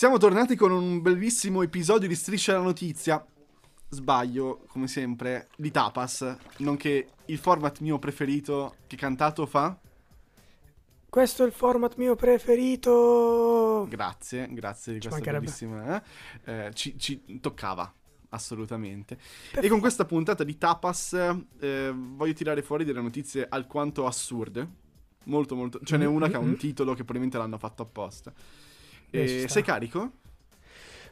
Siamo tornati con un bellissimo episodio di Striscia la Notizia. Sbaglio, come sempre, di Tapas, nonché il format mio preferito che cantato fa. Questo è il format mio preferito. Grazie, grazie di Ci questa bellissima. eh. Eh, ci, ci toccava, assolutamente. E con questa puntata di Tapas eh, voglio tirare fuori delle notizie alquanto assurde. Molto, molto. Ce n'è Mm, una che ha un mm. titolo che probabilmente l'hanno fatto apposta. Eh, E sta. sei carico?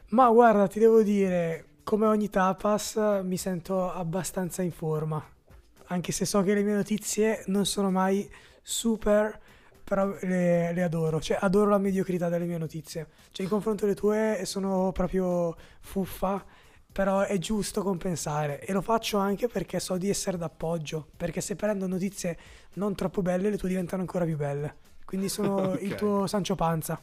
Ma guarda, ti devo dire, come ogni tapas, mi sento abbastanza in forma. Anche se so che le mie notizie non sono mai super, però le, le adoro. Cioè, adoro la mediocrità delle mie notizie. Cioè, in confronto alle tue sono proprio fuffa, però è giusto compensare. E lo faccio anche perché so di essere d'appoggio. Perché se prendo notizie non troppo belle, le tue diventano ancora più belle. Quindi sono il Ok. tuo Sancio Panza.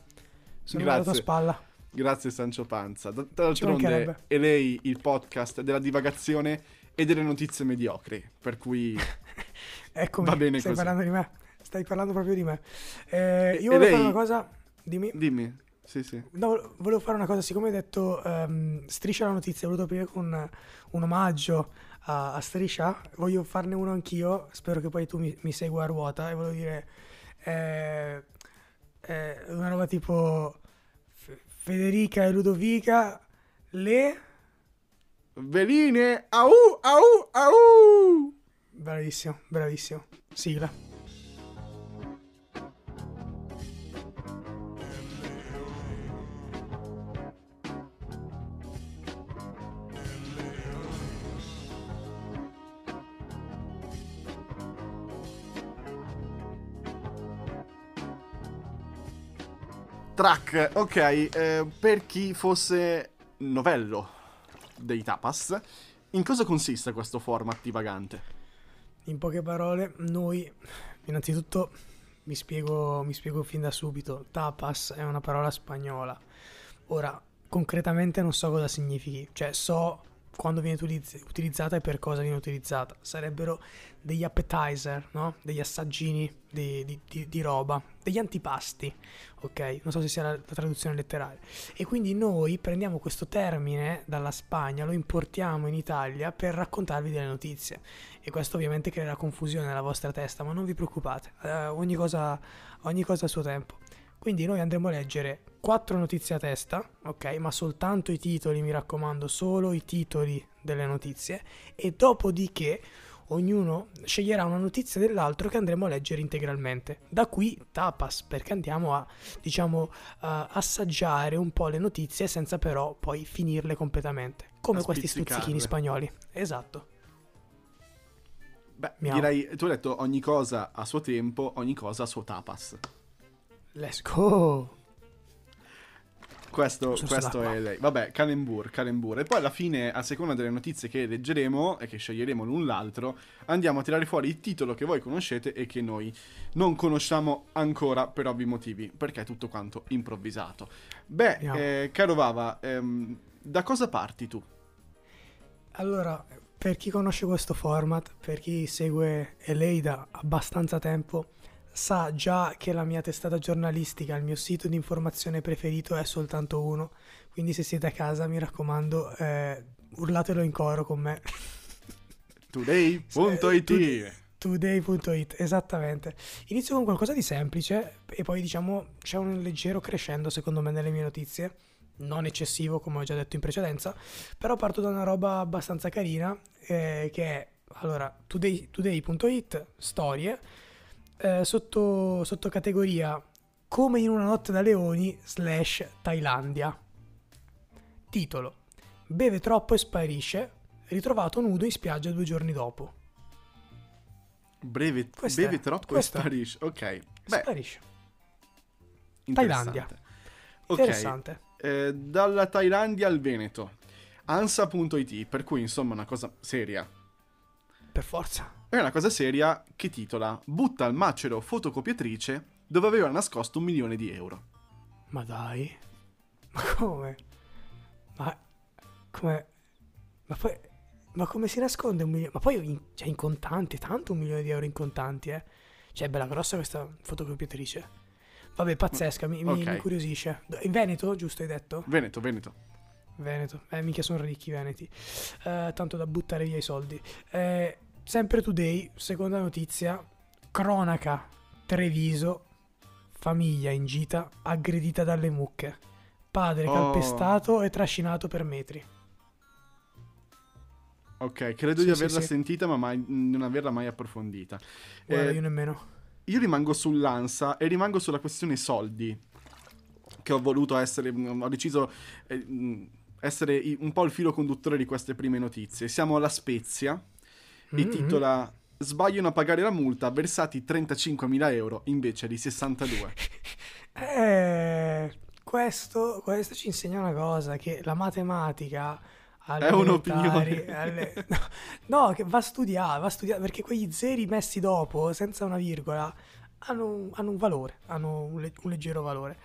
Sono Grazie. spalla. Grazie Sancio Panza. D'altronde mancherebbe. è lei il podcast della divagazione e delle notizie mediocri, per cui Eccomi, Va bene stai così. parlando di me. Stai parlando proprio di me. Eh, io e volevo fare lei- una cosa. Dimmi. dimmi. Sì, sì. No, volevo fare una cosa, siccome hai detto ehm, Striscia la notizia, ho voluto aprire con un omaggio a, a Striscia, voglio farne uno anch'io, spero che poi tu mi, mi segua a ruota e volevo dire eh, eh, una roba tipo Federica e Ludovica, le... Veline, au, au, au. Bravissimo, bravissimo. Sigla. Track, ok, eh, per chi fosse novello dei tapas, in cosa consiste questo format divagante? In poche parole, noi, innanzitutto, mi spiego, mi spiego fin da subito, tapas è una parola spagnola. Ora, concretamente non so cosa significhi, cioè so quando viene utilizz- utilizzata e per cosa viene utilizzata. Sarebbero degli appetizer, no? Degli assaggini di, di- di- di roba, degli antipasti, ok? Non so se sia la, la traduzione letterale. E quindi noi prendiamo questo termine dalla Spagna, lo importiamo in Italia per raccontarvi delle notizie. E questo ovviamente creerà confusione nella vostra testa, ma non vi preoccupate, eh, ogni, cosa, ogni cosa a suo tempo. Quindi noi andremo a leggere quattro notizie a testa, ok? Ma soltanto i titoli, mi raccomando, solo i titoli delle notizie. E dopodiché ognuno sceglierà una notizia dell'altro che andremo a leggere integralmente. Da qui tapas, perché andiamo a, diciamo, a assaggiare un po' le notizie senza però poi finirle completamente. Come questi stuzzichini spagnoli. Esatto. Beh, Miau. direi, tu hai detto ogni cosa a suo tempo, ogni cosa a suo tapas. Let's go! Questo, questo è lei. Vabbè, Calembur, Calembur. E poi alla fine, a seconda delle notizie che leggeremo e che sceglieremo l'un l'altro, andiamo a tirare fuori il titolo che voi conoscete e che noi non conosciamo ancora per ovvi motivi, perché è tutto quanto improvvisato. Beh, eh, caro Vava, ehm, da cosa parti tu? Allora, per chi conosce questo format, per chi segue LA da abbastanza tempo, sa già che la mia testata giornalistica, il mio sito di informazione preferito è soltanto uno. Quindi se siete a casa, mi raccomando, eh, urlatelo in coro con me. Today.it Today.it, esattamente. Inizio con qualcosa di semplice e poi diciamo c'è un leggero crescendo secondo me nelle mie notizie, non eccessivo come ho già detto in precedenza, però parto da una roba abbastanza carina eh, che è allora today- today.it, storie, eh, sotto, sotto categoria come in una notte da leoni slash Thailandia. Titolo Beve troppo e sparisce, ritrovato nudo in spiaggia due giorni dopo. Breve, Questa è- troppo questa. e sparisci. Ok, beh, Sparisce. Thailandia. Ok, Interessante. eh, dalla Thailandia al Veneto. Ansa.it, per cui insomma una cosa seria. Per forza. È una cosa seria che titola Butta al macero fotocopiatrice dove aveva nascosto un milione di euro. Ma dai. Ma come? Ma come? Ma poi ma come si nasconde un milione? Ma poi in, cioè in contanti, tanto un milione di euro in contanti, eh. Cioè bella grossa questa fotocopiatrice. Vabbè, pazzesca, mi, mi- Ok. mi incuriosisce. In Veneto, giusto hai detto? Veneto, Veneto. Veneto. Eh, mica sono ricchi i veneti. Eh, tanto da buttare via i soldi. Eh, sempre today, seconda notizia. Cronaca. Treviso. Famiglia in gita aggredita dalle mucche. Padre Oh. calpestato e trascinato per metri. Ok, credo Sì, di sì, averla sì. sentita, ma mai- non averla mai approfondita. Guarda, Eh, io nemmeno. io rimango sull'ansa e rimango sulla questione soldi. Che ho voluto essere. mm, Ho deciso. eh, mm, essere un po' il filo conduttore di queste prime notizie. Siamo alla Spezia e Mhm. titola Sbagliano a pagare la multa, versati 35.000 euro invece di 62. Eh, questo, questo ci insegna una cosa, che la matematica È un'opinione. alle- no, no, che va studiata, va studiata, perché quegli zeri messi dopo, senza una virgola, hanno, un- hanno un valore, hanno un, le- un leggero valore.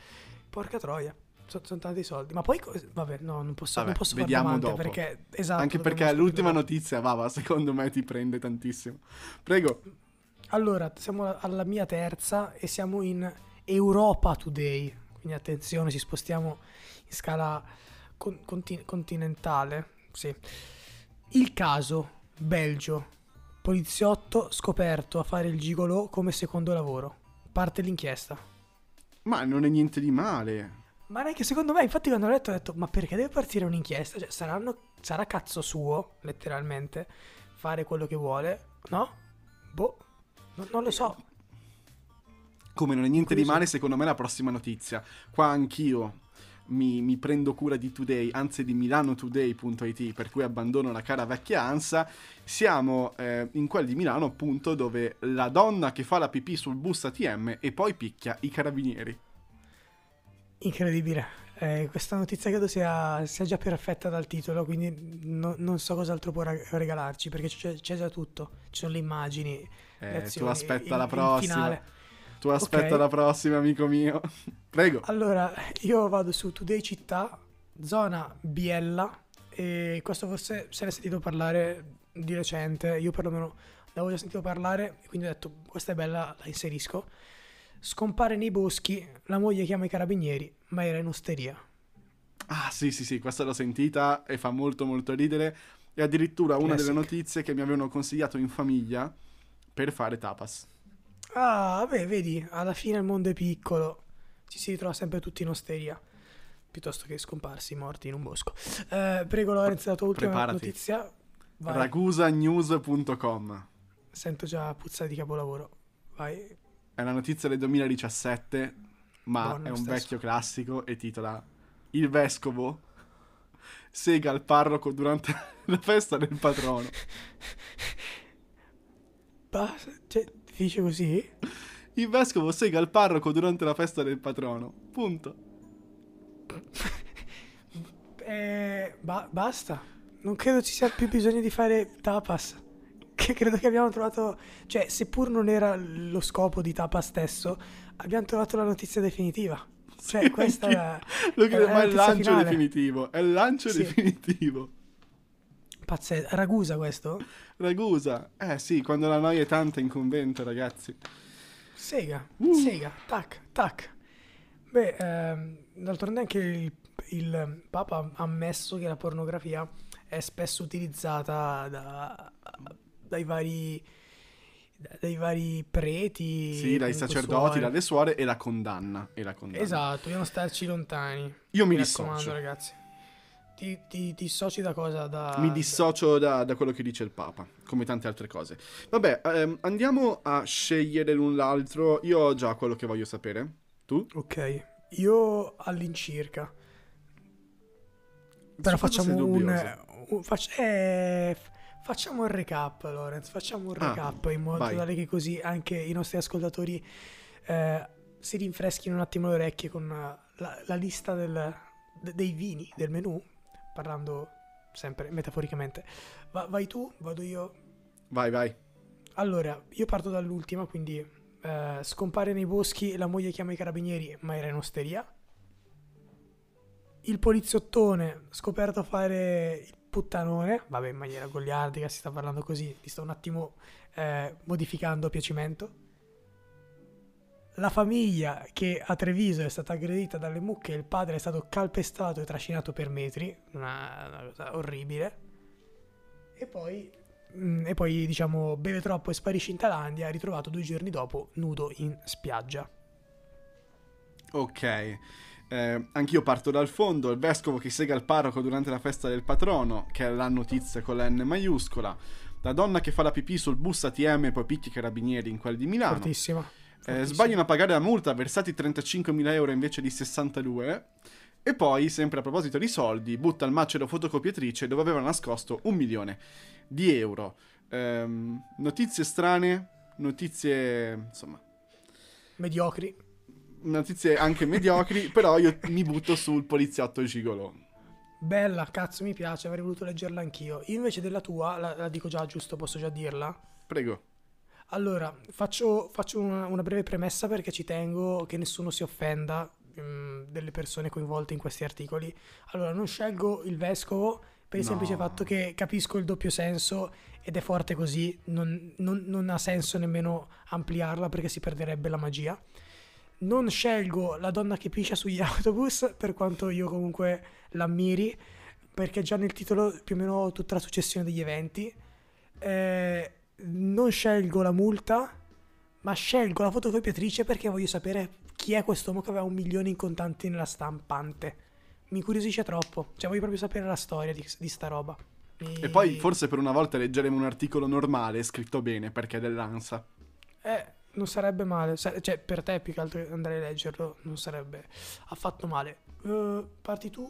Porca troia, sono tanti soldi. Ma poi, vabbè, no, non posso, Vabbè, non posso fare vediamo dopo. perché, esatto, Anche perché l'ultima notizia, Vava, secondo me ti prende tantissimo. Prego. Allora, siamo alla mia terza e siamo in Europa Today. Quindi attenzione, ci spostiamo in scala con- conti- continentale. Sì. Il caso Belgio. Poliziotto scoperto a fare il gigolò come secondo lavoro. Parte l'inchiesta. Ma non è niente di male. Ma neanche secondo me, infatti quando l'ho letto ho detto, ma perché deve partire un'inchiesta? Cioè, saranno, sarà cazzo suo, letteralmente, fare quello che vuole, no? Boh, non- non lo so. Come non è niente di Curioso. male, secondo me, la prossima notizia. Qua anch'io mi, mi prendo cura di Today, anzi di milanotoday.it, per cui abbandono la cara vecchia ansa. Siamo eh, in quel di Milano, appunto, dove la donna che fa la pipì sul bus ATM e poi picchia i carabinieri. Incredibile. Eh, questa notizia credo sia, sia già perfetta dal titolo, quindi no- non so cos'altro può reg- regalarci, perché c'è, c'è già tutto. Ci sono le immagini, le Eh, tu azioni, aspetta il- la prossima. Tu aspetta Ok. la prossima, amico mio. Prego. Allora, io vado su Today Città, zona Biella, e questo forse se ne è sentito parlare di recente, io perlomeno ne avevo già sentito parlare, quindi ho detto questa è bella, la inserisco. Scompare nei boschi, la moglie chiama i carabinieri, ma era in osteria. Ah, sì, sì, sì, questa l'ho sentita e fa molto, molto ridere. E addirittura una delle notizie che mi avevano consigliato in famiglia per fare tapas. Ah, vabbè, vedi, alla fine il mondo è piccolo, ci si ritrova sempre tutti in osteria, piuttosto che scomparsi morti in un bosco. Eh, prego Lorenzo, la tua ultima Preparati. notizia. Vai. Ragusanews.com Sento già puzza di capolavoro. Vai. È una notizia del 2017, ma Buono è un stesso. vecchio classico e titola Il vescovo sega il parroco durante la festa del patrono. Basta, cioè, finisce così? Il vescovo sega il parroco durante la festa del patrono. Punto. Eh, ba- basta. Non credo ci sia più bisogno di fare tapas. Che credo che abbiamo trovato. Cioè, seppur non era lo scopo di tapas stesso, abbiamo trovato la notizia definitiva. Cioè, questa è Lo è credo, la ma è il lancio finale. definitivo. È il lancio Sì. definitivo. pazzesca. Ragusa questo? Ragusa. Eh sì, quando la noia è tanta in convento, ragazzi. Sega, Uh. sega, tac, tac. Beh, ehm, d'altronde anche il, il Papa ha ammesso che la pornografia è spesso utilizzata da- dai vari dai vari preti, Sì, dai sacerdoti, suore. dalle suore e la condanna. E la condanna. Esatto, dobbiamo starci lontani. Io mi raccomando, dissocio. ragazzi. Ti, ti, ti dissoci da cosa? Da, Mi dissocio da, da quello che dice il Papa, come tante altre cose. Vabbè, ehm, andiamo a scegliere l'un l'altro. Io ho già quello che voglio sapere. Tu? Ok, io all'incirca. Però facciamo un, dubbioso? un- fac- eh, facciamo un recap, Lorenz. Facciamo un Ah, recap in modo vai. tale che così anche i nostri ascoltatori eh, si rinfreschino un attimo le orecchie con la, la lista del- de- dei vini del menù, parlando sempre metaforicamente. Va- vai tu, vado io. Vai, vai. Allora, io parto dall'ultima, quindi eh, scompare nei boschi, la moglie chiama i carabinieri, ma era in osteria. Il poliziottone scoperto a fare il puttanone, vabbè in maniera goliardica, si sta parlando così, ti sto un attimo eh, modificando a piacimento. la famiglia che a Treviso è stata aggredita dalle mucche, il padre è stato calpestato e trascinato per metri, una, una cosa orribile. E poi, mm, e poi, diciamo, beve troppo e sparisce in Thailandia, ritrovato due giorni dopo nudo in spiaggia. Ok. Eh, anch'io parto dal fondo, il vescovo che sega il parroco durante la festa del patrono, che è la notizia con la N maiuscola, la donna che fa la pipì sul bus ATM e poi picchia i carabinieri in quel di Milano. Fortissima. Eh, sbagliano a pagare la multa, versati 35.000 euro invece di 62. E poi, sempre a proposito di soldi, butta al macero fotocopietrice dove aveva nascosto un milione di euro. Ehm, notizie strane, notizie, insomma, Mediocri. Notizie anche mediocri, però io mi butto sul poliziotto gigolo. Bella, cazzo, mi piace, avrei voluto leggerla anch'io. Io invece della tua, la, la dico già, giusto, posso già dirla? Prego. Allora, faccio, faccio una, una breve premessa perché ci tengo che nessuno si offenda mm, delle persone coinvolte in questi articoli. Allora, non scelgo il vescovo per il No. semplice fatto che capisco il doppio senso ed è forte così, non, non- non ha senso nemmeno ampliarla perché si perderebbe la magia. Non scelgo la donna che piscia sugli autobus, per quanto io comunque l'ammiri, perché già nel titolo più o meno tutta la successione degli eventi. Eh, non scelgo la multa, ma scelgo la fotocopiatrice perché voglio sapere chi è quest'uomo che aveva un milione in contanti nella stampante. Mi incuriosisce troppo, cioè voglio proprio sapere la storia di, di sta roba. Mi- E poi forse per una volta leggeremo un articolo normale, scritto bene, perché è dell'ANSA. Eh, non sarebbe male, cioè per te più che altro andrei a leggerlo, non sarebbe affatto male. Eh, parti tu?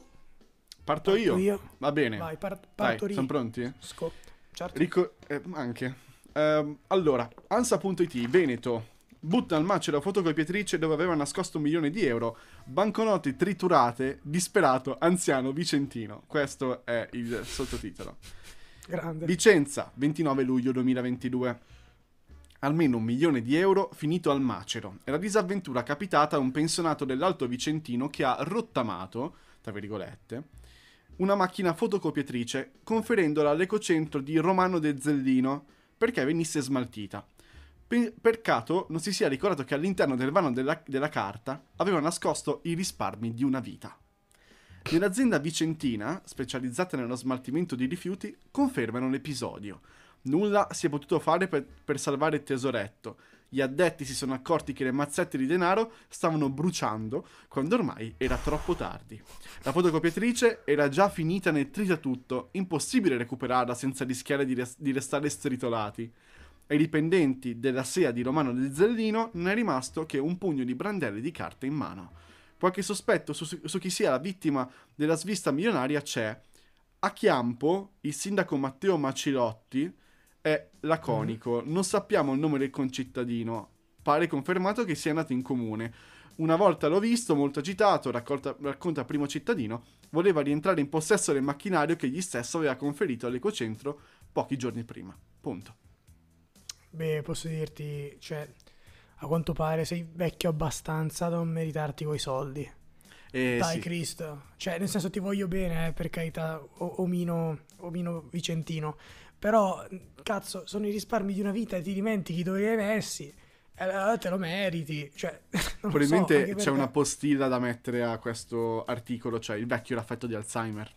Parto Parto io? Va bene. Vai, par- Dai, parto io. sono pronti? Sco- certo. Rico- eh, anche. Ehm, allora, ansa.it, Veneto, butta al macero la fotocopiatrice dove aveva nascosto un milione di euro, banconote triturate, disperato, anziano, vicentino. Questo è il sottotitolo. Grande. Vicenza, 29 luglio 2022. Almeno un milione di euro finito al macero. È la disavventura capitata a un pensionato dell'Alto Vicentino che ha rottamato, tra virgolette, una macchina fotocopiatrice conferendola all'ecocentro di Romano de Zellino perché venisse smaltita. Pe- peccato non si sia ricordato che all'interno del vano della, della carta aveva nascosto i risparmi di una vita. Nell'azienda vicentina, specializzata nello smaltimento di rifiuti, confermano l'episodio. Nulla si è potuto fare per, per salvare il tesoretto. Gli addetti si sono accorti che le mazzette di denaro stavano bruciando quando ormai era troppo tardi. La fotocopiatrice era già finita nel tritatutto, impossibile recuperarla senza rischiare di, res- di restare stritolati. Ai dipendenti della SEA di Romano del Zellino non è rimasto che un pugno di brandelli di carta in mano. Qualche sospetto su, su chi sia la vittima della svista milionaria c'è. A Chiampo, il sindaco Matteo Macilotti è laconico. Non sappiamo il nome del concittadino. Pare confermato che sia andato in comune. Una volta l'ho visto, molto agitato, raccolta- racconta primo cittadino, voleva rientrare in possesso del macchinario che egli stesso aveva conferito all'ecocentro pochi giorni prima. Punto. Beh, posso dirti, cioè, a quanto pare sei vecchio abbastanza da non meritarti quei soldi. Eh, Dai, sì. Cristo. Cioè, nel senso ti voglio bene, eh, per carità, o- omino, omino vicentino. Però, cazzo, sono i risparmi di una vita e ti dimentichi dove li hai messi. E allora te lo meriti. Cioè, non so, Probabilmente anche c'è perché- una postilla da mettere a questo articolo, cioè il vecchio l'affetto di Alzheimer.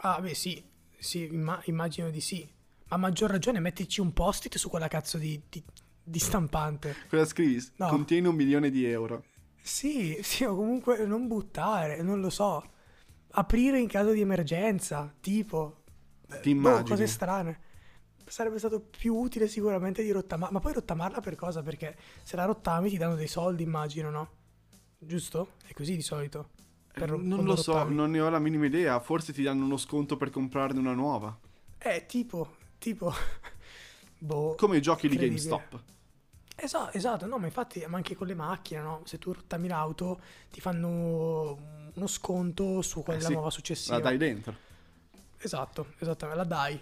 Ah, beh, sì, sì, imma- immagino di sì. Ma a maggior ragione mettici un post-it su quella cazzo di, di- di stampante. Cosa scrivi? No. Contiene un milione di euro. Sì, sì, o comunque non buttare, non lo so. Aprire in caso di emergenza, tipo. Ti boh, immagini? cose strane. Sarebbe stato più utile sicuramente di rottamarla. Ma poi rottamarla per cosa? Perché se la rottami ti danno dei soldi, immagino, no? Giusto? È così di solito. Per- Eh, non quando lo so, rottami. non ne ho la minima idea. Forse ti danno uno sconto per comprarne una nuova. Eh, tipo, tipo. boh. Come i giochi di. GameStop. Esatto, esatto, no, ma infatti, ma anche con le macchine, no? Se tu rottami l'auto, ti fanno uno sconto su quella Eh sì, nuova successiva. La dai dentro. Esatto, esattamente, la dai.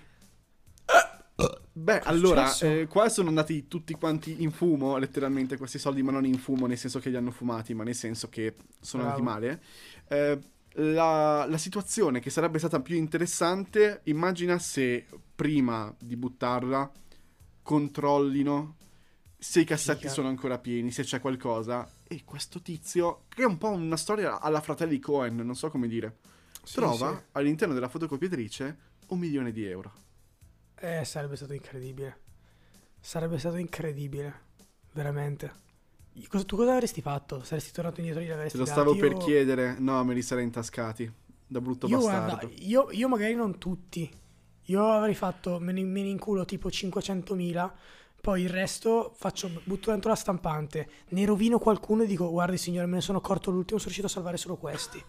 Beh, Cosa allora, eh, qua sono andati tutti quanti in fumo, letteralmente, questi soldi, ma non in fumo nel senso che li hanno fumati, ma nel senso che sono Bravo. andati male. Eh, la, la situazione che sarebbe stata più interessante, immagina se prima di buttarla controllino se i cassetti Figa. sono ancora pieni, se c'è qualcosa. E questo tizio, che è un po' una storia alla fratelli Cohen, non so come dire, Sì, trova sì. all'interno della fotocopiatrice un milione di euro. Eh, sarebbe stato incredibile. Sarebbe stato incredibile. Veramente. Cosa- tu cosa avresti fatto? Saresti tornato indietro e avresti lo dati? stavo per Io- chiedere, no, me li sarei intascati. Da brutto Io, bastardo. guarda, io, io magari non tutti. Io avrei fatto, me ne, me ne inculo tipo 500.000, poi il resto faccio, butto dentro la stampante, ne rovino qualcuno e dico, guardi signore, me ne sono accorto l'ultimo, sono riuscito a salvare solo questi.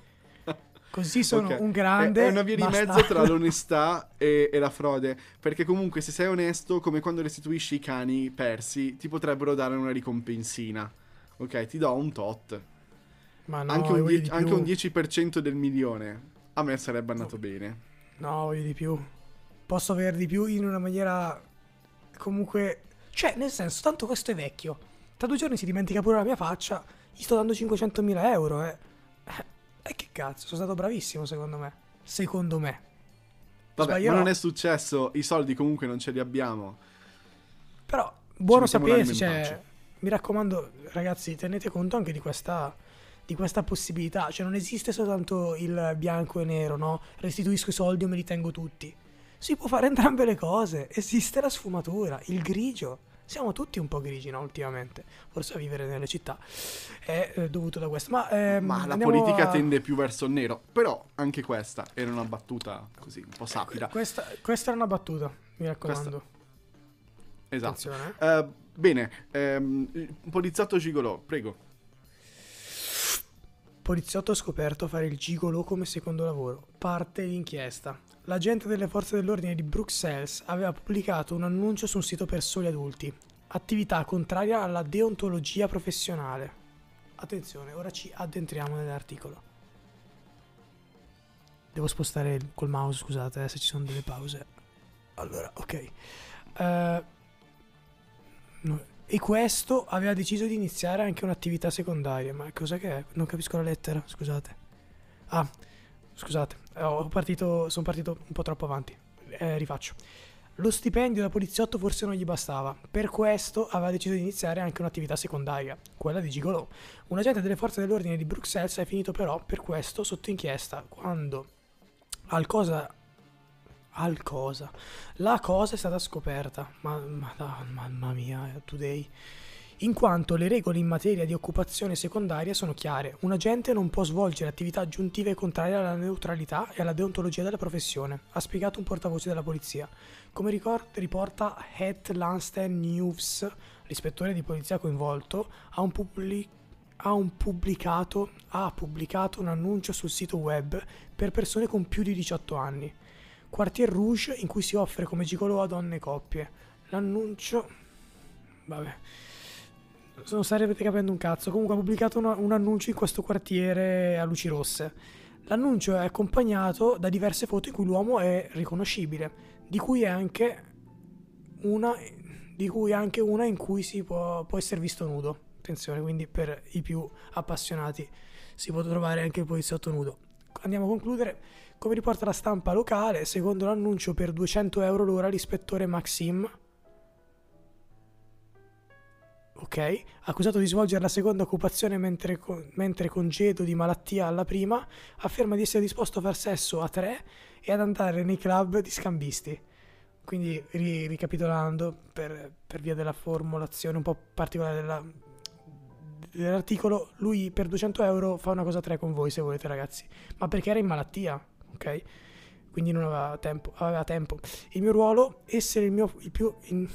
Così sono Ok. un grande... È, una via di bastardo. mezzo tra l'onestà e, e la frode. Perché comunque, se sei onesto, come quando restituisci i cani persi, ti potrebbero dare una ricompensina. Ok, ti do un tot. Ma no, anche, un die- di anche un 10% del milione. A me sarebbe andato bene. No, voglio di più. Posso avere di più in una maniera comunque... Cioè, nel senso, tanto questo è vecchio. Tra due giorni si dimentica pure la mia faccia. Gli sto dando 500.000 euro, eh. Eh, E che cazzo, sono stato bravissimo secondo me. Secondo me. Vabbè, Sbaglierò. ma non è successo. I soldi comunque non ce li abbiamo. Però, buono sapersi, in cioè, mi raccomando, ragazzi, tenete conto anche di questa, di questa possibilità. Cioè, non esiste soltanto il bianco e nero, no? Restituisco i soldi o me li tengo tutti. Si può fare entrambe le cose. Esiste la sfumatura, il grigio. Siamo tutti un po' grigi, no? Ultimamente. Forse a vivere nelle città è eh, dovuto da questo. Ma, ehm, Ma la politica a- tende più verso il nero. Però anche questa era una battuta così, un po' sapida. Questa, questa era una battuta, mi raccomando. Esatto. Attenzione. eh. Eh, bene, ehm, il poliziotto gigolò, prego. Poliziotto ha scoperto fare il gigolo come secondo lavoro. Parte l'inchiesta. L'agente delle forze dell'ordine di Bruxelles aveva pubblicato un annuncio su un sito per soli adulti. Attività contraria alla deontologia professionale. Attenzione, ora ci addentriamo nell'articolo. Devo spostare col mouse, scusate eh, se ci sono delle pause. Allora, ok. Eh, no, E questo aveva deciso di iniziare anche un'attività secondaria. Ma cosa che è? Non capisco la lettera, scusate. Ah, scusate, eh, partito, sono partito un po' troppo avanti. Eh, rifaccio. Lo stipendio da poliziotto forse non gli bastava. Per questo aveva deciso di iniziare anche un'attività secondaria, quella di gigolò. Un agente delle forze dell'ordine di Bruxelles è finito però per questo sotto inchiesta quando al cosa al cosa la cosa è stata scoperta ma, ma- ma- mamma mia eh, today in quanto le regole in materia di occupazione secondaria sono chiare un agente non può svolgere attività aggiuntive contrarie alla neutralità e alla deontologia della professione ha spiegato un portavoce della polizia come ricor- riporta Het Lansden News l'ispettore di polizia coinvolto ha un pubblic- ha pubblicato, ha pubblicato un annuncio sul sito web per persone con più di 18 anni. Quartier Rouge in cui si offre come gigolo a donne e coppie. L'annuncio... Vabbè. Non starete capendo un cazzo. Comunque ha pubblicato una- un annuncio in questo quartiere a luci rosse. L'annuncio è accompagnato da diverse foto in cui l'uomo è riconoscibile, di cui è anche una, cui anche una in cui si può, può essere visto nudo. Attenzione, quindi per i più appassionati si può trovare anche il poliziotto nudo. Andiamo a concludere. Come riporta la stampa locale, secondo l'annuncio per 200 euro l'ora l'ispettore Maxim, ok, accusato di svolgere la seconda occupazione mentre, co- mentre congedo di malattia alla prima, afferma di essere disposto a far sesso a tre e ad andare nei club di scambisti. Quindi, ri- ricapitolando, per, per via della formulazione un po' particolare della- dell'articolo, lui per 200 euro fa una cosa a tre con voi se volete ragazzi, ma perché era in malattia, ok? Quindi non aveva tempo. Aveva tempo. Il mio ruolo, essere il mio il più... in-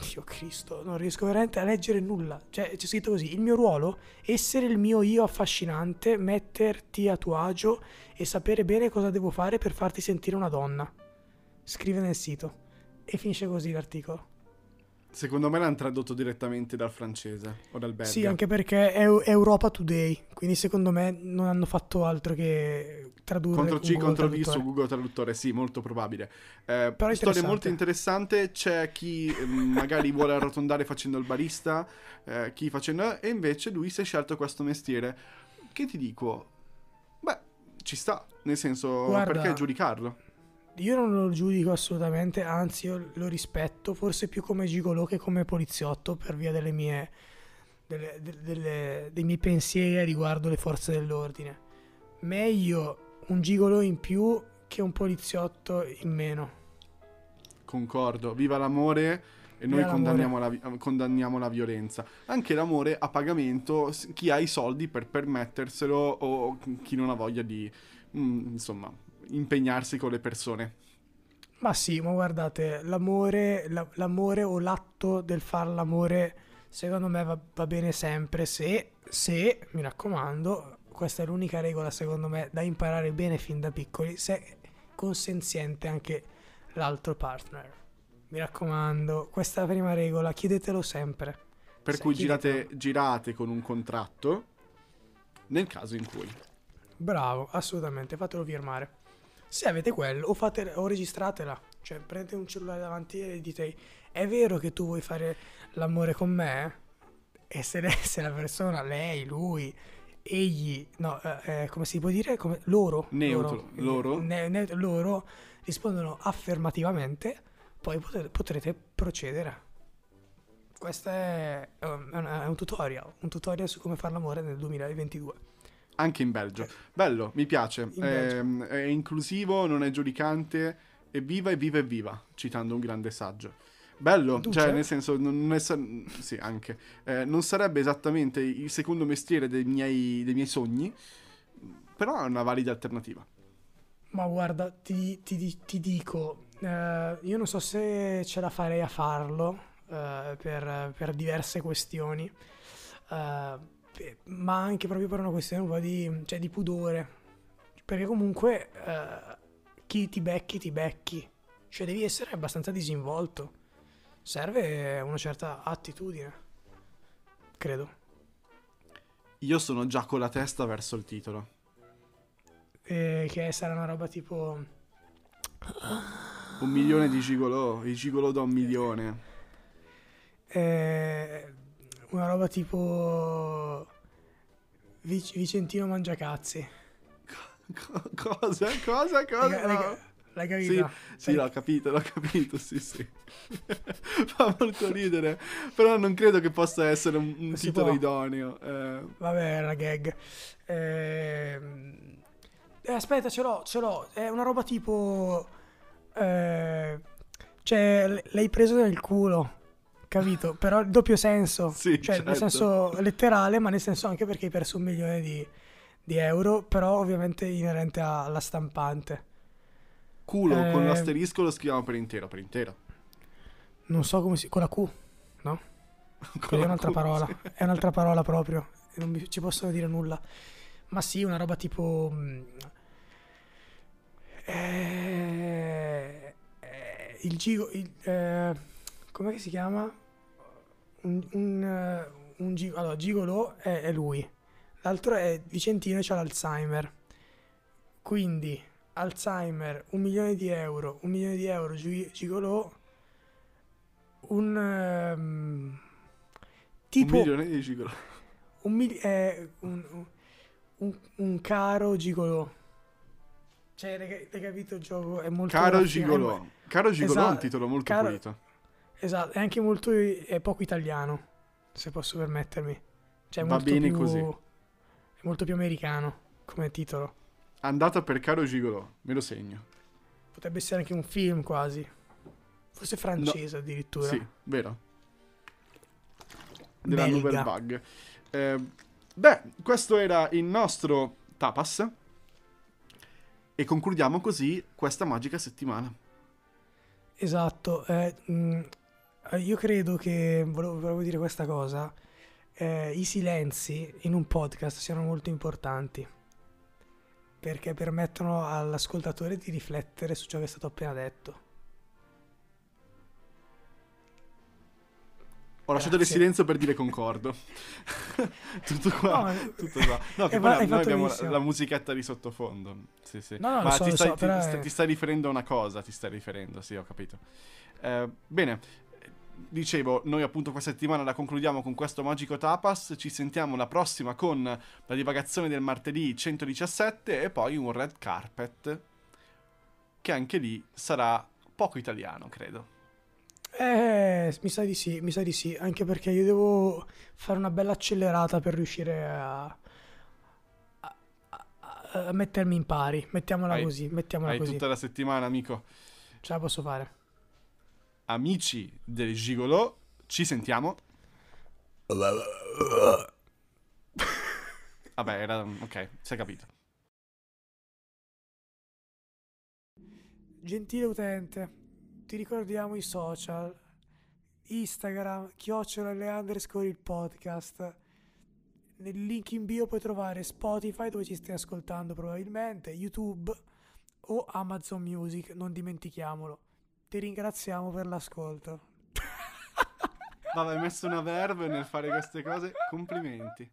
Dio Cristo, non riesco veramente a leggere nulla. Cioè, c'è scritto così: il mio ruolo, essere il mio io affascinante, metterti a tuo agio e sapere bene cosa devo fare per farti sentire una donna. Scrive nel sito. E finisce così l'articolo. Secondo me l'hanno tradotto direttamente dal francese o dal belga. Sì, anche perché è Europa Today. Quindi secondo me non hanno fatto altro che tradurre. Contro con C, contro V su. Google Traduttore, sì, molto probabile. Eh, Però è storia molto interessante. C'è chi eh, magari vuole arrotondare facendo il barista, eh, chi facendo. E invece lui si è scelto questo mestiere. Che ti dico? Beh, ci sta. Nel senso, Guarda, perché giudicarlo? Io non lo giudico assolutamente, anzi io lo rispetto, forse più come gigolò che come poliziotto per via delle mie, delle, delle, dei miei pensieri riguardo le forze dell'ordine. Meglio un gigolò in più che un poliziotto in meno. Concordo, viva l'amore e noi condanniamo la, condanniamo la, violenza. Anche l'amore a pagamento, chi ha i soldi per permetterselo o chi non ha voglia di, mm, insomma, impegnarsi con le persone. Ma sì, ma guardate, l'amore, la, l'amore o l'atto del far l'amore, secondo me va, va bene sempre se, se, mi raccomando, questa è l'unica regola secondo me da imparare bene fin da piccoli, se è consenziente anche l'altro partner. Mi raccomando, questa è la prima regola, chiedetelo sempre. Per se, cui girate, girate con un contratto nel caso in cui. Bravo, assolutamente, fatelo firmare. Se avete quello, o, fate, o registratela. Cioè, prendete un cellulare davanti e dite: È vero che tu vuoi fare l'amore con me? E se, se la persona, lei, lui, egli, no, eh, eh come si può dire? Come, loro, Neutro, loro, loro, ne, ne, loro rispondono affermativamente, poi potrete, potrete procedere. Questo è, è, un, è un tutorial, un tutorial su come fare l'amore nel 2022. Anche in Belgio. Bello, mi piace. È, ehm, è, inclusivo, non è giudicante. Evviva, evviva, evviva. Citando un grande saggio. Bello, tu cioè, nel senso, non è, sì, anche. Eh, non sarebbe esattamente il secondo mestiere dei miei, dei miei, sogni, però è una valida alternativa. Ma guarda, ti, ti, ti dico, eh, io non so se ce la farei a farlo eh, per, per, diverse questioni. Uh, ma anche proprio per una questione un po' di, cioè, di pudore. Perché comunque eh, chi ti becchi, ti becchi. Cioè devi essere abbastanza disinvolto. Serve una certa attitudine. Credo. Io sono già con la testa verso il titolo. Eh, che sarà una roba tipo... Un milione di gigolò. I gigolò da un milione. Eh, una roba tipo Vic- Vicentino Mangiacazzi. Co- cosa? Cosa? Cosa? L'hai, l'hai capito? Sì, sì, l'ho capito, l'ho capito, sì, sì. Fa molto ridere, però non credo che possa essere un, un titolo può. idoneo. Eh. Vabbè, è una gag. Eh... Eh, aspetta, ce l'ho, ce l'ho. È una roba tipo... Eh... Cioè, l'hai preso nel culo capito? Però il doppio senso, sì, cioè certo. nel senso letterale, ma nel senso anche perché hai perso un milione di, di euro, però ovviamente inerente alla stampante. Culo eh, con l'asterisco lo scriviamo per intero, per intero. Non so come si... con la Q, no? Con è un'altra Q, parola, sì. è un'altra parola proprio, non mi, ci possono dire nulla. Ma sì, una roba tipo... Mm, eh, eh, il gigo... Il, eh, come si chiama? Un, un, uh, un gig- allora, Gigolo è, è, lui, l'altro è Vicentino e c'ha l'Alzheimer. Quindi, Alzheimer, un milione di euro, un milione di euro, Gigolo, un... Um, tipo... Un milione di Gigolo. Un, mil- eh, un, un, un caro Gigolo. Cioè, hai capito il gioco? È molto... Caro Gigolo. Caro Gigolo esatto. è un esatto. titolo molto caro, pulito. Esatto, è anche molto è poco italiano, se posso permettermi. Cioè, Va bene più, così. È molto più americano come titolo. Andata per Caro Gigolò, me lo segno. Potrebbe essere anche un film quasi. Forse francese no. addirittura. Sì, vero. Della Belga. Nouvelle Bug. Eh, beh, questo era il nostro tapas. E concludiamo così questa magica settimana. Esatto. Eh, mh, mm, io credo che, volevo, volevo dire questa cosa, eh, i silenzi in un podcast siano molto importanti perché permettono all'ascoltatore di riflettere su ciò che è stato appena detto. Ho lasciato il silenzio per dire concordo. tutto qua. No, tutto qua. No, che poi noi abbiamo la, la, musichetta di sottofondo. Sì, sì. No, no, Ma so, ti, stai, so, ti, è... ti, stai, riferendo a una cosa, ti stai riferendo, sì, ho capito. Eh, bene, dicevo, noi appunto questa settimana la concludiamo con questo magico tapas. Ci sentiamo la prossima con la divagazione del martedì 117 e poi un red carpet che anche lì sarà poco italiano, credo. Eh, mi sa di sì, mi sa di sì, anche perché io devo fare una bella accelerata per riuscire a, a- a- a mettermi in pari, mettiamola Hai- così, mettiamola Hai così, tutta la settimana, amico. ce la posso fare. Amici del Gigolo, ci sentiamo. Vabbè, era... ok, si è capito. Gentile utente, ti ricordiamo i social, Instagram, chiocciola le underscore il podcast. Nel link in bio puoi trovare Spotify dove ci stai ascoltando probabilmente, YouTube o Amazon Music, non dimentichiamolo. Ti ringraziamo per l'ascolto. Vabbè, hai messo una verve nel fare queste cose. Complimenti.